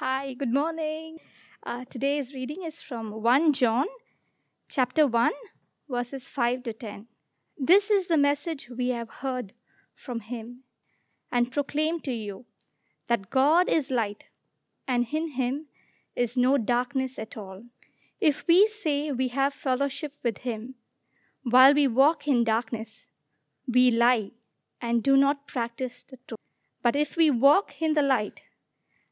Hi, good morning. Uh, today's reading is from 1 John chapter 1 verses 5 to 10. This is the message we have heard from him and proclaim to you that God is light and in him is no darkness at all. If we say we have fellowship with him while we walk in darkness, we lie and do not practice the truth. But if we walk in the light,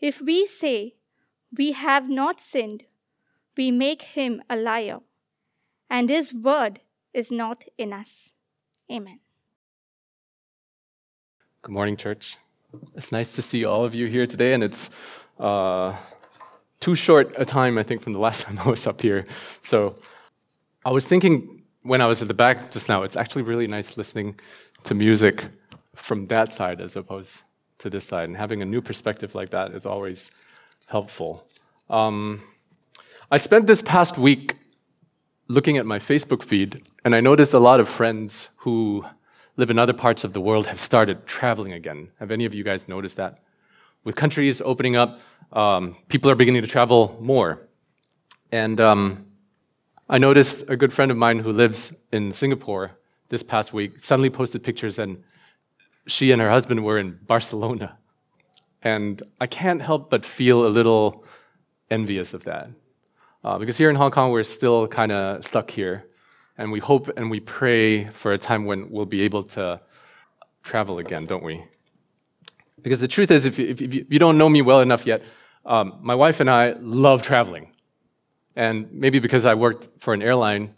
If we say we have not sinned, we make him a liar, and his word is not in us. Amen. Good morning, church. It's nice to see all of you here today, and it's uh, too short a time, I think, from the last time I was up here. So I was thinking when I was at the back just now, it's actually really nice listening to music from that side as opposed to this side, and having a new perspective like that is always helpful. Um, I spent this past week looking at my Facebook feed, and I noticed a lot of friends who live in other parts of the world have started traveling again. Have any of you guys noticed that? With countries opening up, um, people are beginning to travel more. And um, I noticed a good friend of mine who lives in Singapore this past week suddenly posted pictures, and she and her husband were in Barcelona. And I can't help but feel a little envious of that. Uh, because here in Hong Kong, we're still kind of stuck here. And we hope and we pray for a time when we'll be able to travel again, don't we? Because the truth is, if you, if you don't know me well enough yet, um, my wife and I love traveling. And maybe because I worked for an airline,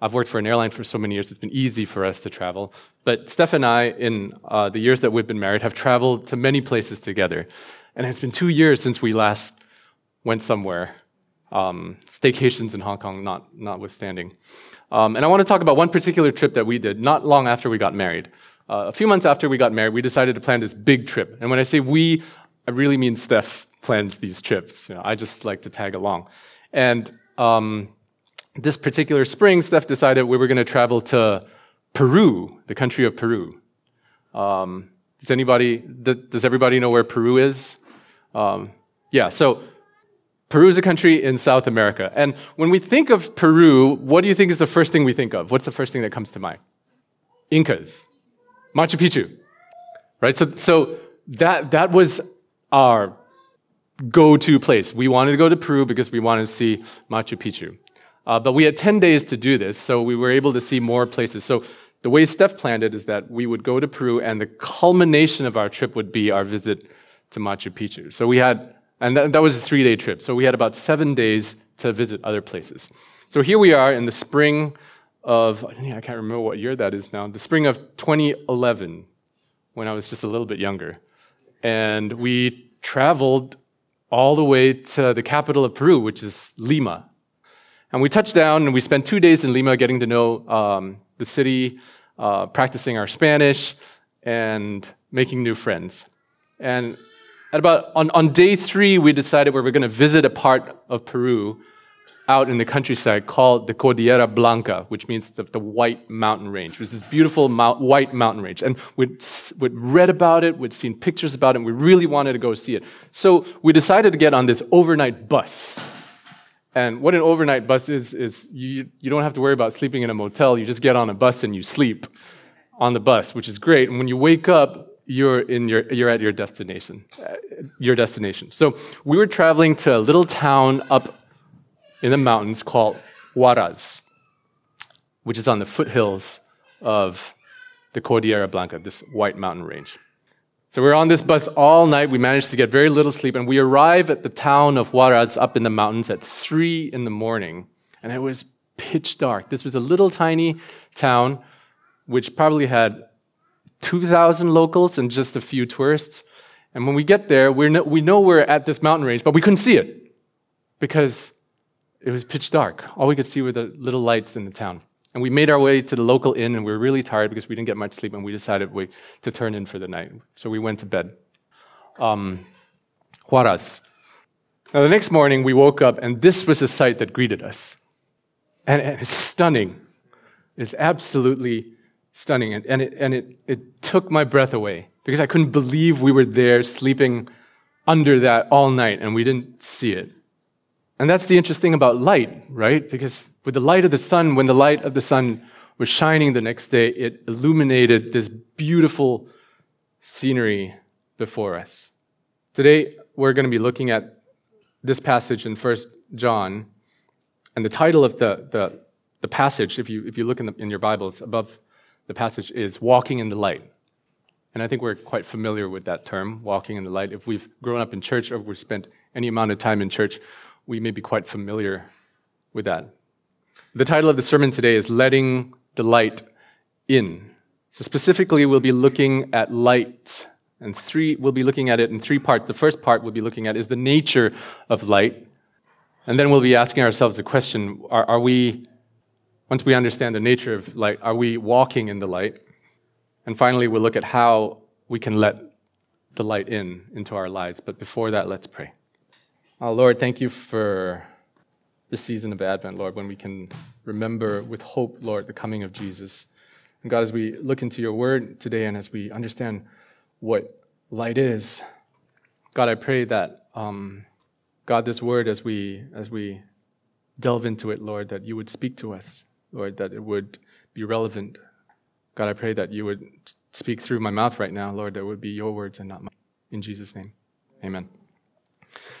I've worked for an airline for so many years, it's been easy for us to travel. But Steph and I, in uh, the years that we've been married, have traveled to many places together. And it's been two years since we last went somewhere, um, staycations in Hong Kong not, notwithstanding. Um, and I want to talk about one particular trip that we did not long after we got married. Uh, a few months after we got married, we decided to plan this big trip. And when I say we, I really mean Steph plans these trips. You know, I just like to tag along. And um, this particular spring, Steph decided we were going to travel to Peru, the country of Peru. Um, does anybody, does everybody know where Peru is? Um, yeah, so Peru is a country in South America. And when we think of Peru, what do you think is the first thing we think of? What's the first thing that comes to mind? Incas, Machu Picchu, right? So, so that, that was our go to place. We wanted to go to Peru because we wanted to see Machu Picchu. Uh, but we had 10 days to do this, so we were able to see more places. So the way Steph planned it is that we would go to Peru, and the culmination of our trip would be our visit to Machu Picchu. So we had, and that, that was a three day trip. So we had about seven days to visit other places. So here we are in the spring of, I can't remember what year that is now, the spring of 2011, when I was just a little bit younger. And we traveled all the way to the capital of Peru, which is Lima. And we touched down and we spent two days in Lima getting to know um, the city, uh, practicing our Spanish, and making new friends. And at about on, on day three, we decided we were going to visit a part of Peru out in the countryside called the Cordillera Blanca, which means the, the White Mountain Range. It was this beautiful mount, white mountain range. And we'd, we'd read about it, we'd seen pictures about it, and we really wanted to go see it. So we decided to get on this overnight bus. And what an overnight bus is, is you, you don't have to worry about sleeping in a motel. You just get on a bus and you sleep on the bus, which is great. And when you wake up, you're, in your, you're at your destination, uh, your destination. So we were traveling to a little town up in the mountains called Huaraz, which is on the foothills of the Cordillera Blanca, this white mountain range. So we were on this bus all night. We managed to get very little sleep, and we arrive at the town of Huaraz up in the mountains at three in the morning, and it was pitch dark. This was a little tiny town which probably had 2,000 locals and just a few tourists. And when we get there, we're no, we know we're at this mountain range, but we couldn't see it because it was pitch dark. All we could see were the little lights in the town. And we made our way to the local inn, and we were really tired because we didn't get much sleep, and we decided we, to turn in for the night. So we went to bed. Um, Huaraz. Now, the next morning, we woke up, and this was the sight that greeted us. And, and it's stunning. It's absolutely stunning. And, and, it, and it, it took my breath away because I couldn't believe we were there sleeping under that all night, and we didn't see it. And that's the interesting thing about light, right? Because with the light of the sun, when the light of the sun was shining the next day, it illuminated this beautiful scenery before us. Today, we're going to be looking at this passage in First John. And the title of the, the, the passage, if you, if you look in, the, in your Bibles above the passage, is Walking in the Light. And I think we're quite familiar with that term, walking in the light. If we've grown up in church or we've spent any amount of time in church, we may be quite familiar with that. The title of the sermon today is Letting the Light In. So specifically, we'll be looking at light, and three, we'll be looking at it in three parts. The first part we'll be looking at is the nature of light. And then we'll be asking ourselves the question are, are we, once we understand the nature of light, are we walking in the light? And finally, we'll look at how we can let the light in into our lives. But before that, let's pray. Oh, Lord, thank you for this season of Advent, Lord, when we can remember with hope, Lord, the coming of Jesus. And God, as we look into your word today and as we understand what light is, God, I pray that, um, God, this word, as we, as we delve into it, Lord, that you would speak to us, Lord, that it would be relevant. God, I pray that you would speak through my mouth right now, Lord, that would be your words and not mine. In Jesus' name, amen.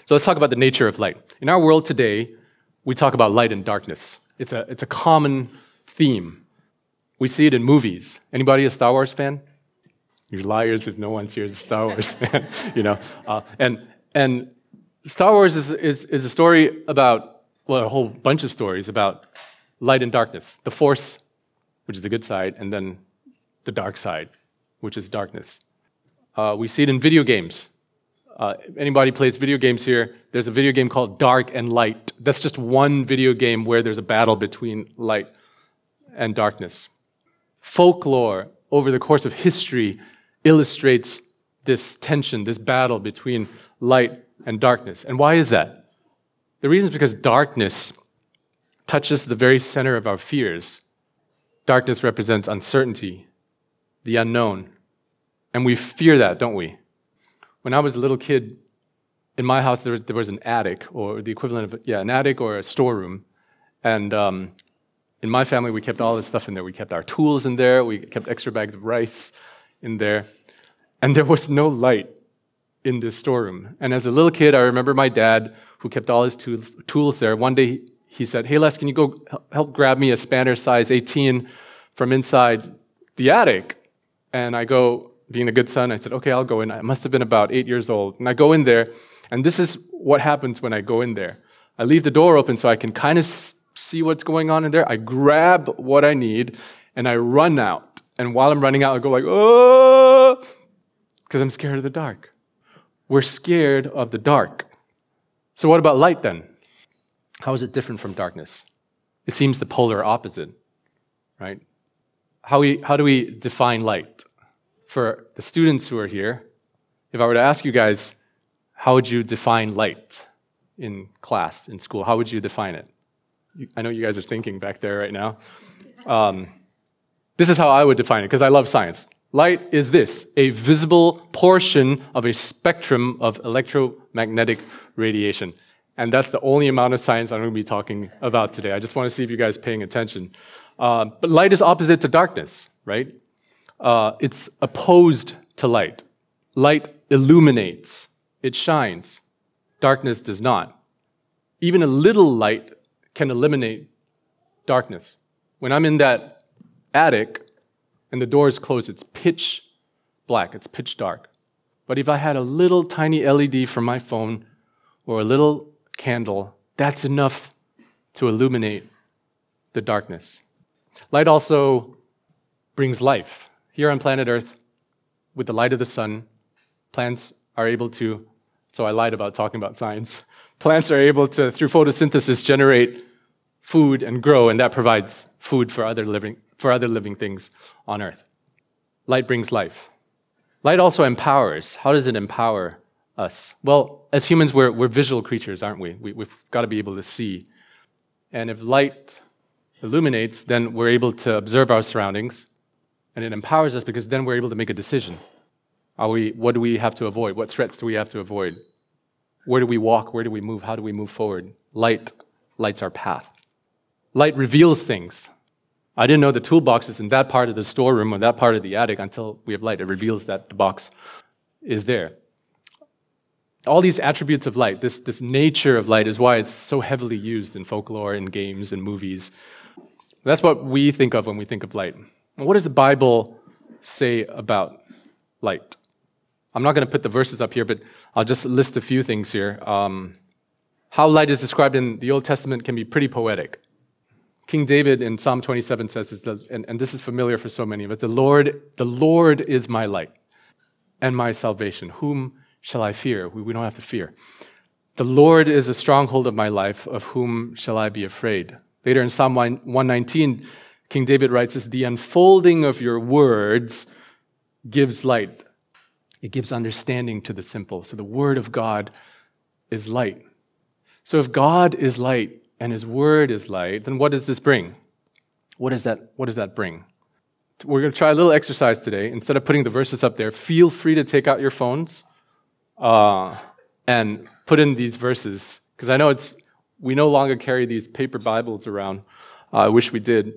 So let's talk about the nature of light. In our world today, we talk about light and darkness. It's a, it's a common theme. We see it in movies. Anybody a Star Wars fan? You're liars if no one's here a Star Wars fan. you know, uh, and and Star Wars is, is is a story about well, a whole bunch of stories about light and darkness, the Force, which is the good side, and then the dark side, which is darkness. Uh, we see it in video games. Uh, anybody plays video games here? There's a video game called Dark and Light. That's just one video game where there's a battle between light and darkness. Folklore over the course of history illustrates this tension, this battle between light and darkness. And why is that? The reason is because darkness touches the very center of our fears. Darkness represents uncertainty, the unknown. And we fear that, don't we? When I was a little kid, in my house there, there was an attic, or the equivalent of yeah, an attic or a storeroom, and um, in my family we kept all this stuff in there. We kept our tools in there. We kept extra bags of rice in there, and there was no light in this storeroom. And as a little kid, I remember my dad, who kept all his tools, tools there. One day he said, "Hey Les, can you go help grab me a spanner size 18 from inside the attic?" And I go, being a good son, I said, okay, I'll go in. I must have been about eight years old. And I go in there, and this is what happens when I go in there. I leave the door open so I can kind of see what's going on in there. I grab what I need, and I run out. And while I'm running out, I go like, oh, because I'm scared of the dark. We're scared of the dark. So, what about light then? How is it different from darkness? It seems the polar opposite, right? How, we, how do we define light? For the students who are here, if I were to ask you guys, how would you define light in class, in school? How would you define it? I know you guys are thinking back there right now. Um, this is how I would define it because I love science. Light is this a visible portion of a spectrum of electromagnetic radiation. And that's the only amount of science I'm going to be talking about today. I just want to see if you guys are paying attention. Uh, but light is opposite to darkness, right? Uh, it's opposed to light. Light illuminates, it shines. Darkness does not. Even a little light can eliminate darkness. When I'm in that attic and the door is closed, it's pitch black, it's pitch dark. But if I had a little tiny LED from my phone or a little candle, that's enough to illuminate the darkness. Light also brings life. Here on planet Earth, with the light of the sun, plants are able to, so I lied about talking about science. Plants are able to, through photosynthesis, generate food and grow, and that provides food for other living, for other living things on earth. Light brings life. Light also empowers. How does it empower us? Well, as humans, we're, we're visual creatures, aren't we? we? We've got to be able to see. And if light illuminates, then we're able to observe our surroundings, and it empowers us because then we're able to make a decision. Are we, what do we have to avoid? What threats do we have to avoid? Where do we walk? Where do we move? How do we move forward? Light lights our path. Light reveals things. I didn't know the toolbox is in that part of the storeroom or that part of the attic until we have light. It reveals that the box is there. All these attributes of light, this, this nature of light, is why it's so heavily used in folklore and games and movies. That's what we think of when we think of light. What does the Bible say about light? I'm not going to put the verses up here, but I'll just list a few things here. Um, how light is described in the Old Testament can be pretty poetic. King David in Psalm 27 says, is the, and, and this is familiar for so many but the Lord, the Lord is my light and my salvation. Whom shall I fear? We, we don't have to fear. The Lord is a stronghold of my life. Of whom shall I be afraid? Later in Psalm 119, King David writes, "Is the unfolding of your words gives light. It gives understanding to the simple. So the word of God is light. So if God is light and his word is light, then what does this bring? What does that, what does that bring? We're going to try a little exercise today. Instead of putting the verses up there, feel free to take out your phones uh, and put in these verses. Because I know it's, we no longer carry these paper Bibles around. Uh, I wish we did.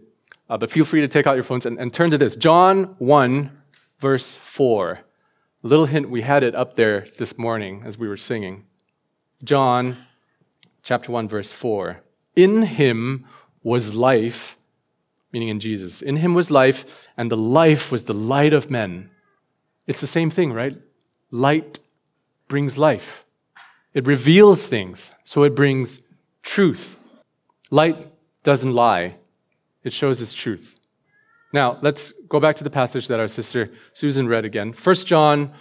Uh, but feel free to take out your phones and, and turn to this John 1, verse 4. A little hint, we had it up there this morning as we were singing. John chapter 1, verse 4. In him was life, meaning in Jesus. In him was life, and the life was the light of men. It's the same thing, right? Light brings life, it reveals things, so it brings truth. Light doesn't lie, it shows its truth. Now, let's go back to the passage that our sister Susan read again. 1 John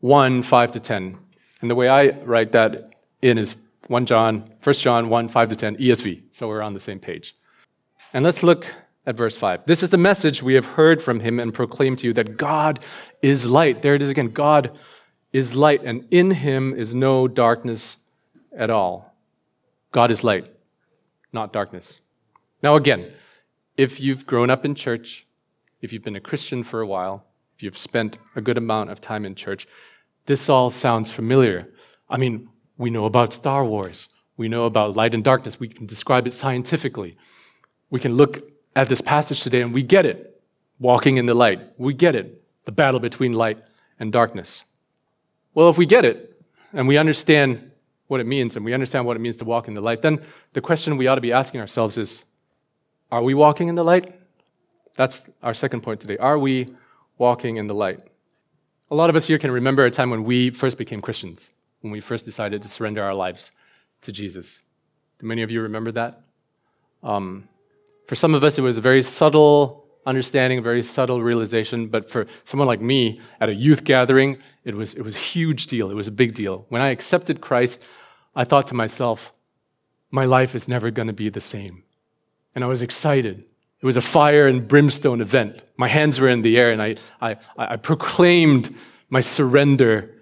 1 5 to 10. And the way I write that in is 1 John, 1 John 1 5 to 10, ESV. So we're on the same page. And let's look at verse 5. This is the message we have heard from him and proclaimed to you that God is light. There it is again. God is light, and in him is no darkness at all. God is light, not darkness. Now, again, if you've grown up in church, if you've been a Christian for a while, if you've spent a good amount of time in church, this all sounds familiar. I mean, we know about Star Wars. We know about light and darkness. We can describe it scientifically. We can look at this passage today and we get it. Walking in the light. We get it. The battle between light and darkness. Well, if we get it and we understand what it means and we understand what it means to walk in the light, then the question we ought to be asking ourselves is Are we walking in the light? That's our second point today. Are we walking in the light? A lot of us here can remember a time when we first became Christians, when we first decided to surrender our lives to Jesus. Do many of you remember that? Um, for some of us, it was a very subtle understanding, a very subtle realization. But for someone like me at a youth gathering, it was, it was a huge deal. It was a big deal. When I accepted Christ, I thought to myself, my life is never going to be the same. And I was excited. It was a fire and brimstone event. My hands were in the air, and I, I, I proclaimed my surrender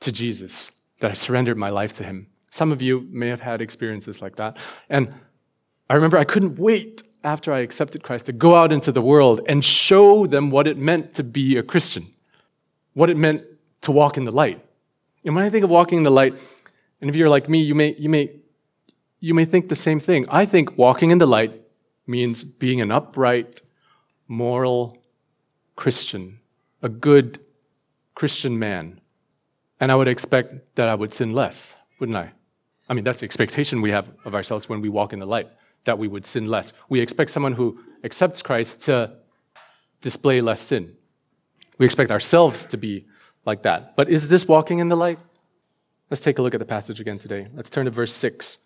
to Jesus, that I surrendered my life to Him. Some of you may have had experiences like that. And I remember I couldn't wait after I accepted Christ to go out into the world and show them what it meant to be a Christian, what it meant to walk in the light. And when I think of walking in the light, and if you're like me, you may, you may, you may think the same thing. I think walking in the light means being an upright, moral Christian, a good Christian man. And I would expect that I would sin less, wouldn't I? I mean, that's the expectation we have of ourselves when we walk in the light, that we would sin less. We expect someone who accepts Christ to display less sin. We expect ourselves to be like that. But is this walking in the light? Let's take a look at the passage again today. Let's turn to verse 6.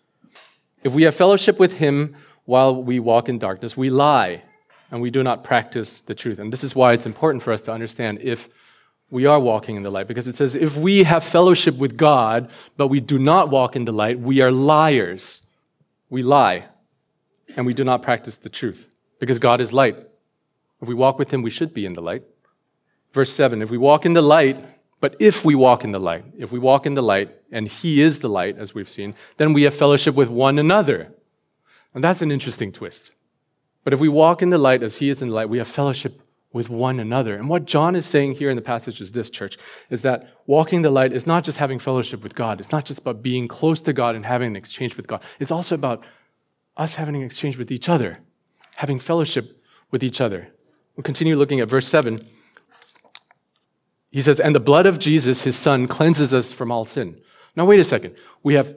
If we have fellowship with him while we walk in darkness, we lie and we do not practice the truth. And this is why it's important for us to understand if we are walking in the light because it says, if we have fellowship with God, but we do not walk in the light, we are liars. We lie, and we do not practice the truth because God is light. If we walk with Him, we should be in the light. Verse 7 If we walk in the light, but if we walk in the light, if we walk in the light, and He is the light, as we've seen, then we have fellowship with one another. And that's an interesting twist. But if we walk in the light as He is in the light, we have fellowship with one another. And what John is saying here in the passage is this, church, is that walking the light is not just having fellowship with God. It's not just about being close to God and having an exchange with God. It's also about us having an exchange with each other, having fellowship with each other. We'll continue looking at verse 7. He says, And the blood of Jesus, his son, cleanses us from all sin. Now, wait a second. We have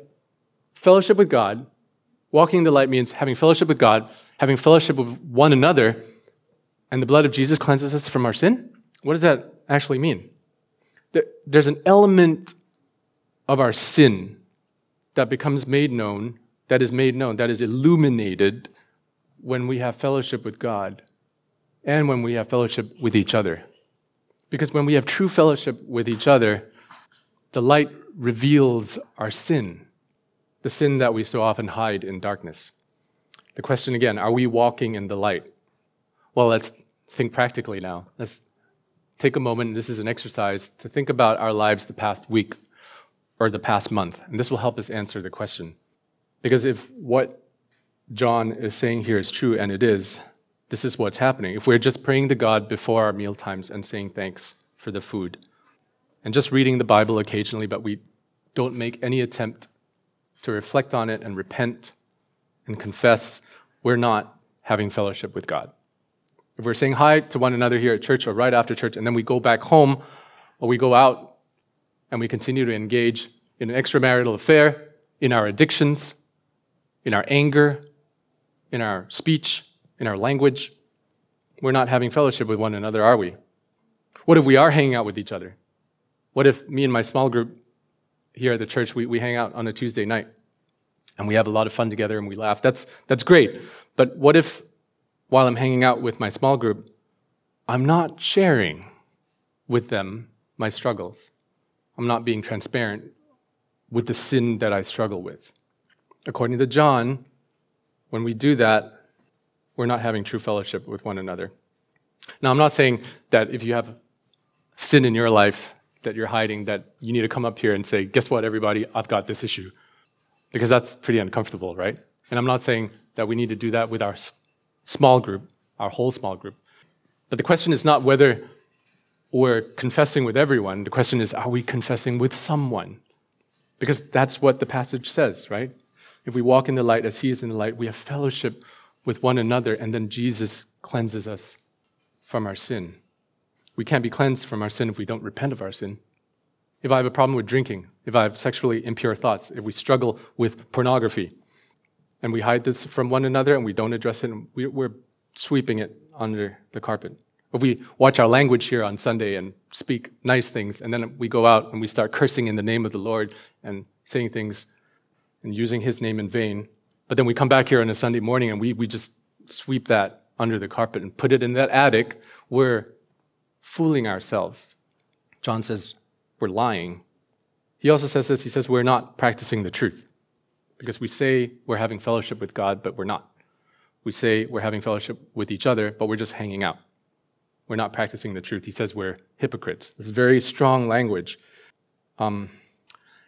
fellowship with God. Walking in the light means having fellowship with God, having fellowship with one another, and the blood of Jesus cleanses us from our sin? What does that actually mean? There's an element of our sin that becomes made known, that is made known, that is illuminated when we have fellowship with God and when we have fellowship with each other. Because when we have true fellowship with each other, the light reveals our sin, the sin that we so often hide in darkness. The question again are we walking in the light? Well, let's think practically now. Let's take a moment, this is an exercise, to think about our lives the past week or the past month. And this will help us answer the question. Because if what John is saying here is true, and it is, this is what's happening. If we're just praying to God before our meal times and saying thanks for the food, and just reading the Bible occasionally, but we don't make any attempt to reflect on it and repent and confess, we're not having fellowship with God. If we're saying hi to one another here at church or right after church, and then we go back home or we go out and we continue to engage in an extramarital affair, in our addictions, in our anger, in our speech, in our language, we're not having fellowship with one another, are we? What if we are hanging out with each other? What if me and my small group here at the church, we, we hang out on a Tuesday night and we have a lot of fun together and we laugh? That's, that's great. But what if while I'm hanging out with my small group, I'm not sharing with them my struggles. I'm not being transparent with the sin that I struggle with. According to John, when we do that, we're not having true fellowship with one another. Now, I'm not saying that if you have sin in your life that you're hiding, that you need to come up here and say, Guess what, everybody, I've got this issue. Because that's pretty uncomfortable, right? And I'm not saying that we need to do that with our small group, our whole small group. But the question is not whether we're confessing with everyone. The question is, are we confessing with someone? Because that's what the passage says, right? If we walk in the light as He is in the light, we have fellowship with one another, and then Jesus cleanses us from our sin. We can't be cleansed from our sin if we don't repent of our sin. If I have a problem with drinking, if I have sexually impure thoughts, if we struggle with pornography, and we hide this from one another and we don't address it, and we, we're sweeping it under the carpet. If we watch our language here on Sunday and speak nice things, and then we go out and we start cursing in the name of the Lord and saying things and using his name in vain, but then we come back here on a Sunday morning and we, we just sweep that under the carpet and put it in that attic, we're fooling ourselves. John says we're lying. He also says this he says we're not practicing the truth because we say we're having fellowship with God, but we're not. We say we're having fellowship with each other, but we're just hanging out. We're not practicing the truth. He says we're hypocrites. This is very strong language. Um,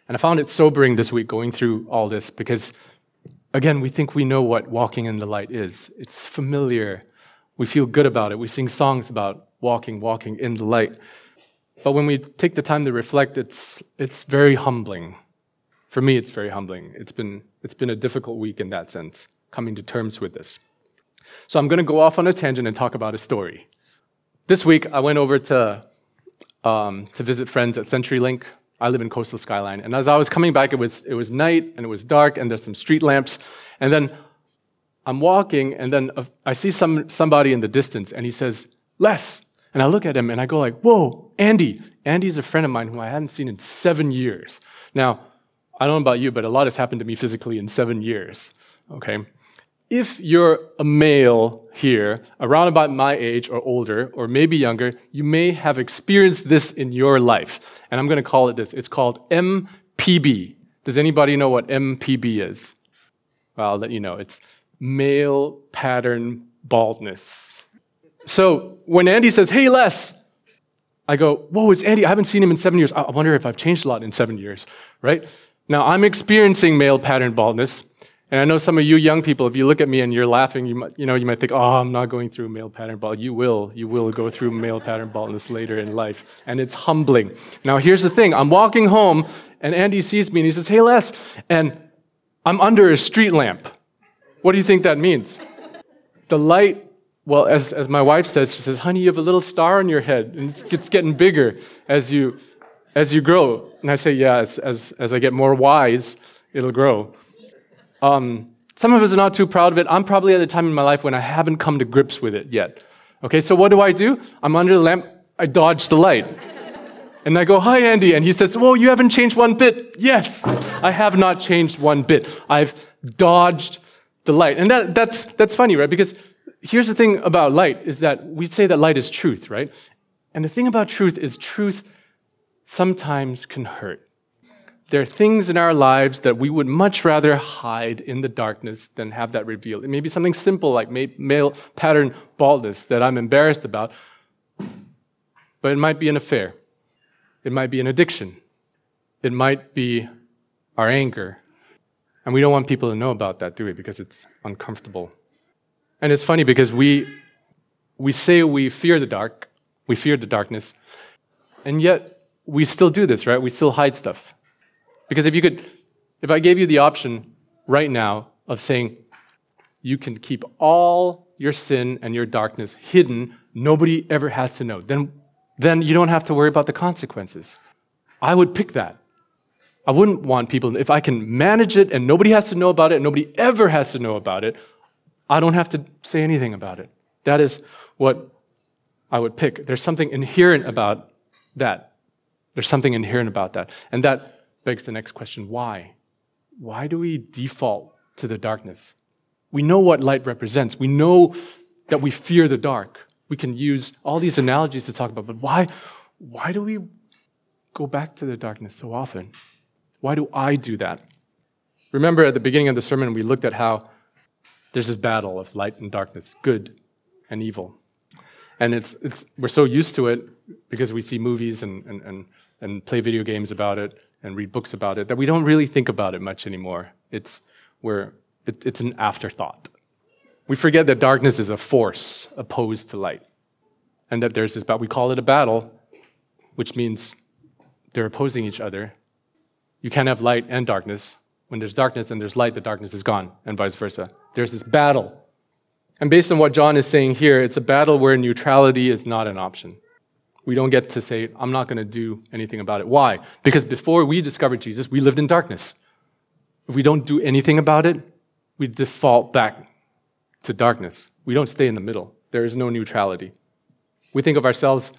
and I found it sobering this week going through all this because, again, we think we know what walking in the light is. It's familiar. We feel good about it. We sing songs about walking, walking in the light. But when we take the time to reflect, it's, it's very humbling for me, it's very humbling. It's been, it's been a difficult week in that sense, coming to terms with this. So I'm going to go off on a tangent and talk about a story. This week, I went over to, um, to visit friends at CenturyLink. I live in Coastal Skyline. And as I was coming back, it was, it was night and it was dark and there's some street lamps. And then I'm walking and then I see some, somebody in the distance and he says, Les. And I look at him and I go like, whoa, Andy. Andy's a friend of mine who I hadn't seen in seven years. Now, I don't know about you, but a lot has happened to me physically in seven years. Okay? if you're a male here, around about my age or older, or maybe younger, you may have experienced this in your life. And I'm going to call it this. It's called MPB. Does anybody know what MPB is? Well, I'll let you know. It's male pattern baldness. So when Andy says, Hey, Les, I go, Whoa, it's Andy. I haven't seen him in seven years. I wonder if I've changed a lot in seven years, right? Now, I'm experiencing male pattern baldness. And I know some of you young people, if you look at me and you're laughing, you might, you know, you might think, oh, I'm not going through male pattern baldness. You will. You will go through male pattern baldness later in life. And it's humbling. Now, here's the thing. I'm walking home, and Andy sees me, and he says, hey, Les. And I'm under a street lamp. What do you think that means? The light, well, as, as my wife says, she says, honey, you have a little star on your head, and it's getting bigger as you, as you grow. And I say, yeah, as, as, as I get more wise, it'll grow. Um, some of us are not too proud of it. I'm probably at a time in my life when I haven't come to grips with it yet. Okay, so what do I do? I'm under the lamp, I dodge the light. And I go, Hi, Andy. And he says, Whoa, you haven't changed one bit. Yes, I have not changed one bit. I've dodged the light. And that, that's, that's funny, right? Because here's the thing about light is that we say that light is truth, right? And the thing about truth is truth sometimes can hurt. There are things in our lives that we would much rather hide in the darkness than have that revealed. It may be something simple like male pattern baldness that I'm embarrassed about, but it might be an affair. It might be an addiction. It might be our anger. And we don't want people to know about that, do we? Because it's uncomfortable. And it's funny because we, we say we fear the dark, we fear the darkness, and yet we still do this, right? We still hide stuff. Because if you could, if I gave you the option right now of saying, you can keep all your sin and your darkness hidden, nobody ever has to know, then, then you don't have to worry about the consequences. I would pick that. I wouldn't want people, if I can manage it and nobody has to know about it, nobody ever has to know about it, I don't have to say anything about it. That is what I would pick. There's something inherent about that. There's something inherent about that. And that begs the next question why? Why do we default to the darkness? We know what light represents. We know that we fear the dark. We can use all these analogies to talk about, but why, why do we go back to the darkness so often? Why do I do that? Remember at the beginning of the sermon, we looked at how there's this battle of light and darkness, good and evil. And it's, it's, we're so used to it because we see movies and, and, and, and play video games about it and read books about it that we don't really think about it much anymore. It's, where it, it's an afterthought. We forget that darkness is a force opposed to light. And that there's this, but we call it a battle, which means they're opposing each other. You can't have light and darkness. When there's darkness and there's light, the darkness is gone, and vice versa. There's this battle. And based on what John is saying here, it's a battle where neutrality is not an option we don't get to say, I'm not going to do anything about it. Why? Because before we discovered Jesus, we lived in darkness. If we don't do anything about it, we default back to darkness. We don't stay in the middle. There is no neutrality. We think of ourselves,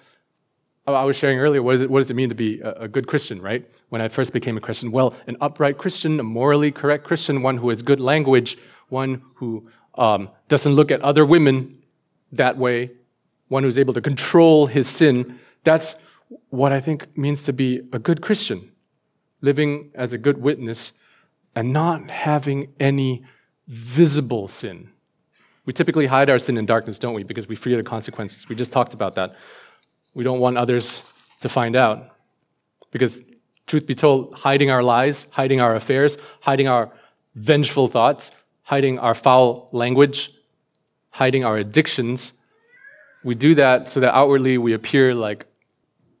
I was sharing earlier, what, it, what does it mean to be a, a good Christian, right? When I first became a Christian, well, an upright Christian, a morally correct Christian, one who has good language, one who um, doesn't look at other women that way, one who's able to control his sin. That's what I think means to be a good Christian, living as a good witness and not having any visible sin. We typically hide our sin in darkness, don't we? Because we fear the consequences. We just talked about that. We don't want others to find out. Because, truth be told, hiding our lies, hiding our affairs, hiding our vengeful thoughts, hiding our foul language, hiding our addictions we do that so that outwardly we appear like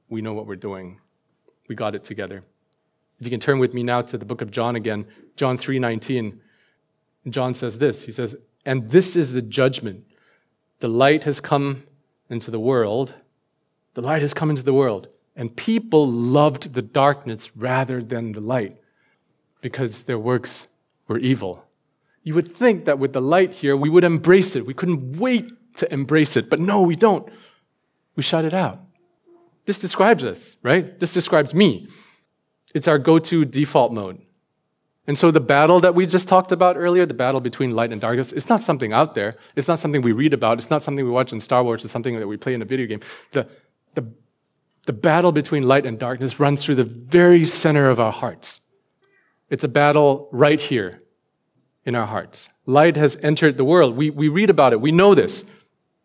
we know what we're doing. We got it together. If you can turn with me now to the book of John again, John 3:19. John says this. He says, "And this is the judgment. The light has come into the world. The light has come into the world, and people loved the darkness rather than the light because their works were evil." You would think that with the light here, we would embrace it. We couldn't wait to embrace it. But no, we don't. We shut it out. This describes us, right? This describes me. It's our go to default mode. And so the battle that we just talked about earlier, the battle between light and darkness, it's not something out there. It's not something we read about. It's not something we watch in Star Wars. It's something that we play in a video game. The, the, the battle between light and darkness runs through the very center of our hearts. It's a battle right here in our hearts. Light has entered the world. We, we read about it. We know this,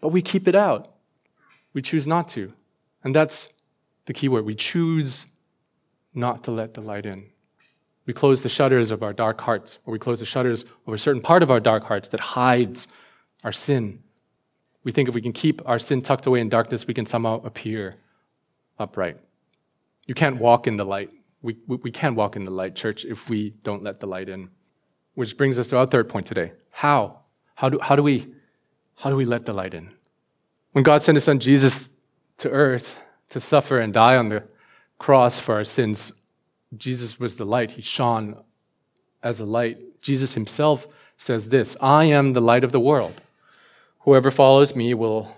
but we keep it out. We choose not to. And that's the key word. We choose not to let the light in. We close the shutters of our dark hearts, or we close the shutters of a certain part of our dark hearts that hides our sin. We think if we can keep our sin tucked away in darkness, we can somehow appear upright. You can't walk in the light. We, we, we can't walk in the light, church, if we don't let the light in. Which brings us to our third point today. How? How do, how do, we, how do we let the light in? When God sent his son Jesus to earth to suffer and die on the cross for our sins, Jesus was the light. He shone as a light. Jesus himself says this I am the light of the world. Whoever follows me will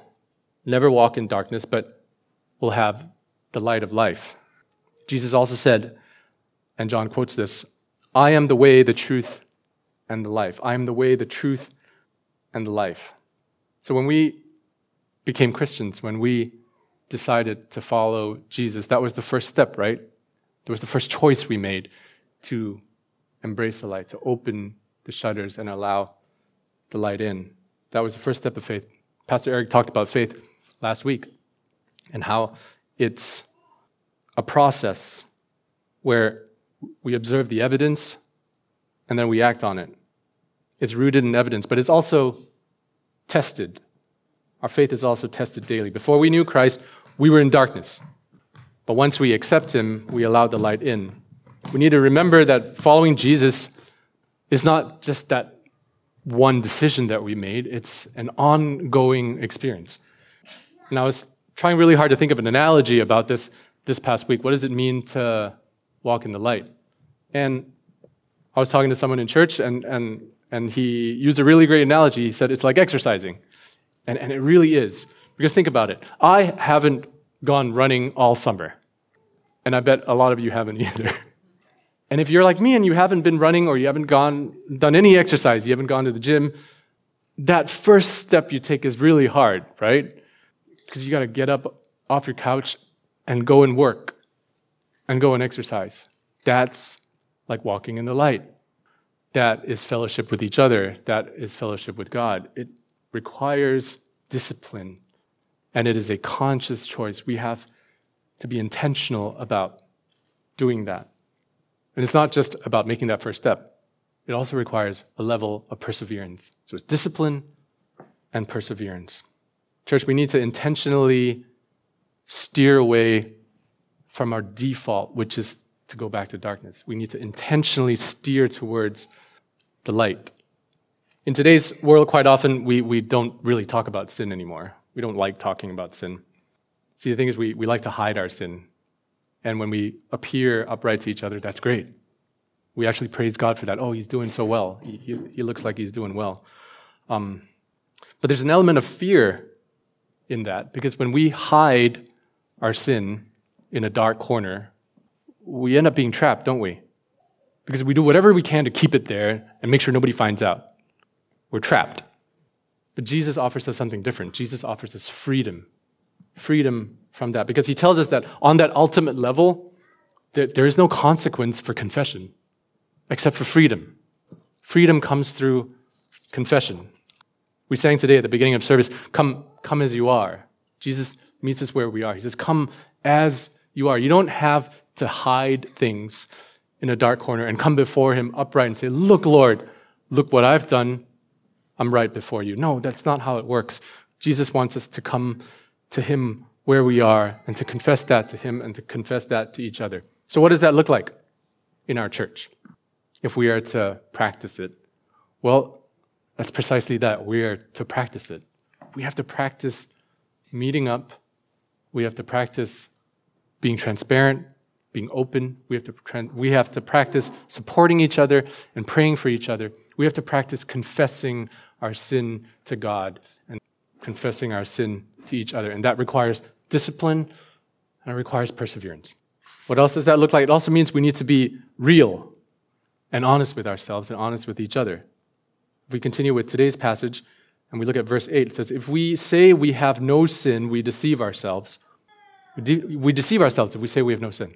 never walk in darkness, but will have the light of life. Jesus also said, and John quotes this I am the way, the truth, and the life. I am the way, the truth, and the life. So when we became Christians, when we decided to follow Jesus, that was the first step, right? It was the first choice we made to embrace the light, to open the shutters and allow the light in. That was the first step of faith. Pastor Eric talked about faith last week and how it's a process where we observe the evidence and then we act on it. It's rooted in evidence, but it's also tested. Our faith is also tested daily. Before we knew Christ, we were in darkness. But once we accept Him, we allow the light in. We need to remember that following Jesus is not just that one decision that we made, it's an ongoing experience. And I was trying really hard to think of an analogy about this this past week. What does it mean to walk in the light? And I was talking to someone in church, and, and, and he used a really great analogy. He said it's like exercising. And, and it really is. Because think about it. I haven't gone running all summer. And I bet a lot of you haven't either. And if you're like me and you haven't been running or you haven't gone done any exercise, you haven't gone to the gym, that first step you take is really hard, right? Because you got to get up off your couch and go and work and go and exercise. That's like walking in the light. That is fellowship with each other. That is fellowship with God. It requires discipline and it is a conscious choice. We have to be intentional about doing that. And it's not just about making that first step, it also requires a level of perseverance. So it's discipline and perseverance. Church, we need to intentionally steer away from our default, which is to go back to darkness. We need to intentionally steer towards the light. In today's world, quite often, we, we don't really talk about sin anymore. We don't like talking about sin. See, the thing is, we, we like to hide our sin. And when we appear upright to each other, that's great. We actually praise God for that. Oh, he's doing so well. He, he, he looks like he's doing well. Um, but there's an element of fear in that because when we hide our sin in a dark corner, we end up being trapped, don't we? Because we do whatever we can to keep it there and make sure nobody finds out. We're trapped. But Jesus offers us something different. Jesus offers us freedom. Freedom from that. Because he tells us that on that ultimate level, there, there is no consequence for confession except for freedom. Freedom comes through confession. We sang today at the beginning of service, come, come as you are. Jesus meets us where we are. He says, come as you are. You don't have to hide things in a dark corner and come before him upright and say, look, Lord, look what I've done. I'm right before you. No, that's not how it works. Jesus wants us to come to Him where we are and to confess that to Him and to confess that to each other. So, what does that look like in our church if we are to practice it? Well, that's precisely that. We are to practice it. We have to practice meeting up. We have to practice being transparent, being open. We have to, we have to practice supporting each other and praying for each other. We have to practice confessing our sin to God and confessing our sin to each other. And that requires discipline and it requires perseverance. What else does that look like? It also means we need to be real and honest with ourselves and honest with each other. If we continue with today's passage and we look at verse 8, it says, If we say we have no sin, we deceive ourselves. We, de- we deceive ourselves if we say we have no sin.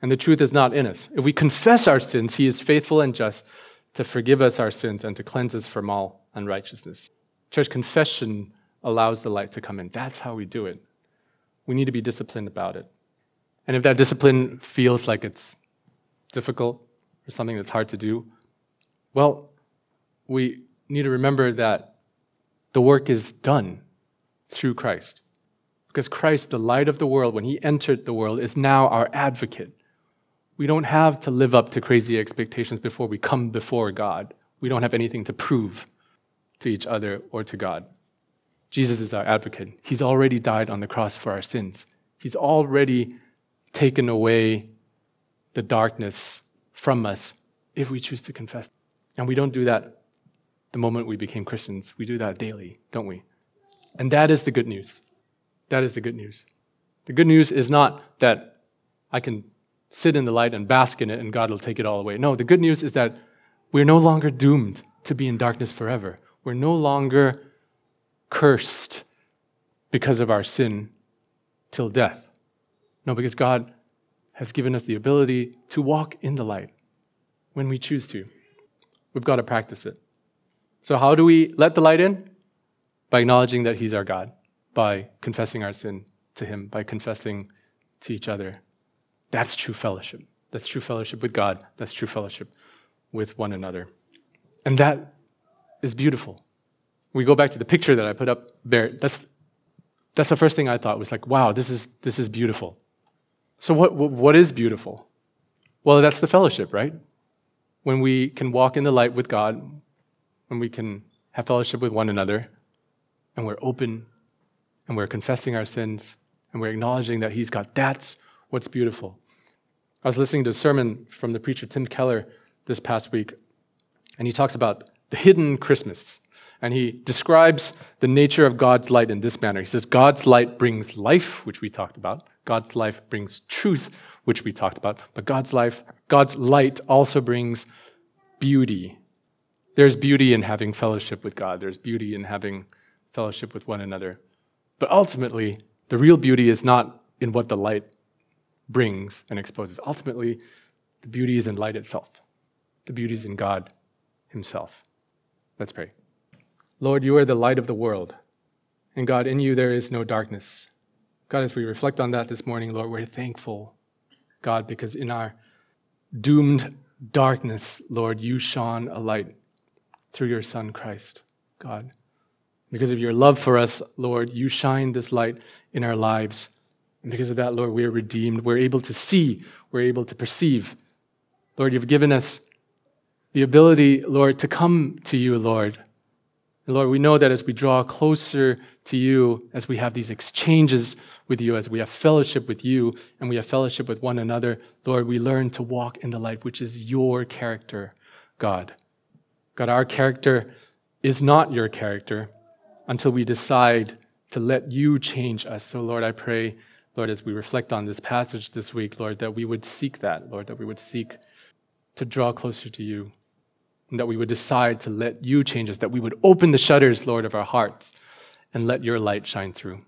And the truth is not in us. If we confess our sins, he is faithful and just to forgive us our sins and to cleanse us from all unrighteousness. Church confession allows the light to come in. That's how we do it. We need to be disciplined about it. And if that discipline feels like it's difficult or something that's hard to do, well, we need to remember that the work is done through Christ. Because Christ, the light of the world, when he entered the world, is now our advocate. We don't have to live up to crazy expectations before we come before God. We don't have anything to prove to each other or to God. Jesus is our advocate. He's already died on the cross for our sins. He's already taken away the darkness from us if we choose to confess. And we don't do that the moment we became Christians. We do that daily, don't we? And that is the good news. That is the good news. The good news is not that I can sit in the light and bask in it and God will take it all away. No, the good news is that we're no longer doomed to be in darkness forever. We're no longer cursed because of our sin till death. No, because God has given us the ability to walk in the light when we choose to. We've got to practice it. So, how do we let the light in? By acknowledging that He's our God, by confessing our sin to Him, by confessing to each other. That's true fellowship. That's true fellowship with God. That's true fellowship with one another. And that is beautiful. We go back to the picture that I put up there. That's, that's the first thing I thought was like, wow, this is, this is beautiful. So, what, what is beautiful? Well, that's the fellowship, right? When we can walk in the light with God, when we can have fellowship with one another, and we're open, and we're confessing our sins, and we're acknowledging that He's God. That's what's beautiful. I was listening to a sermon from the preacher Tim Keller this past week, and he talks about the hidden Christmas. And he describes the nature of God's light in this manner. He says, God's light brings life, which we talked about. God's life brings truth, which we talked about. But God's life, God's light also brings beauty. There's beauty in having fellowship with God. There's beauty in having fellowship with one another. But ultimately, the real beauty is not in what the light brings and exposes. Ultimately, the beauty is in light itself. The beauty is in God Himself. Let's pray. Lord, you are the light of the world. And God, in you there is no darkness. God, as we reflect on that this morning, Lord, we're thankful, God, because in our doomed darkness, Lord, you shone a light through your Son, Christ, God. Because of your love for us, Lord, you shine this light in our lives. And because of that, Lord, we are redeemed. We're able to see, we're able to perceive. Lord, you've given us the ability, Lord, to come to you, Lord, and Lord, we know that as we draw closer to you, as we have these exchanges with you, as we have fellowship with you, and we have fellowship with one another, Lord, we learn to walk in the light, which is your character, God. God, our character is not your character until we decide to let you change us. So, Lord, I pray, Lord, as we reflect on this passage this week, Lord, that we would seek that, Lord, that we would seek to draw closer to you and that we would decide to let you change us, that we would open the shutters, Lord, of our hearts and let your light shine through.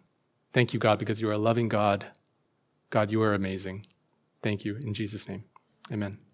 Thank you, God, because you are a loving God. God, you are amazing. Thank you. In Jesus' name, amen.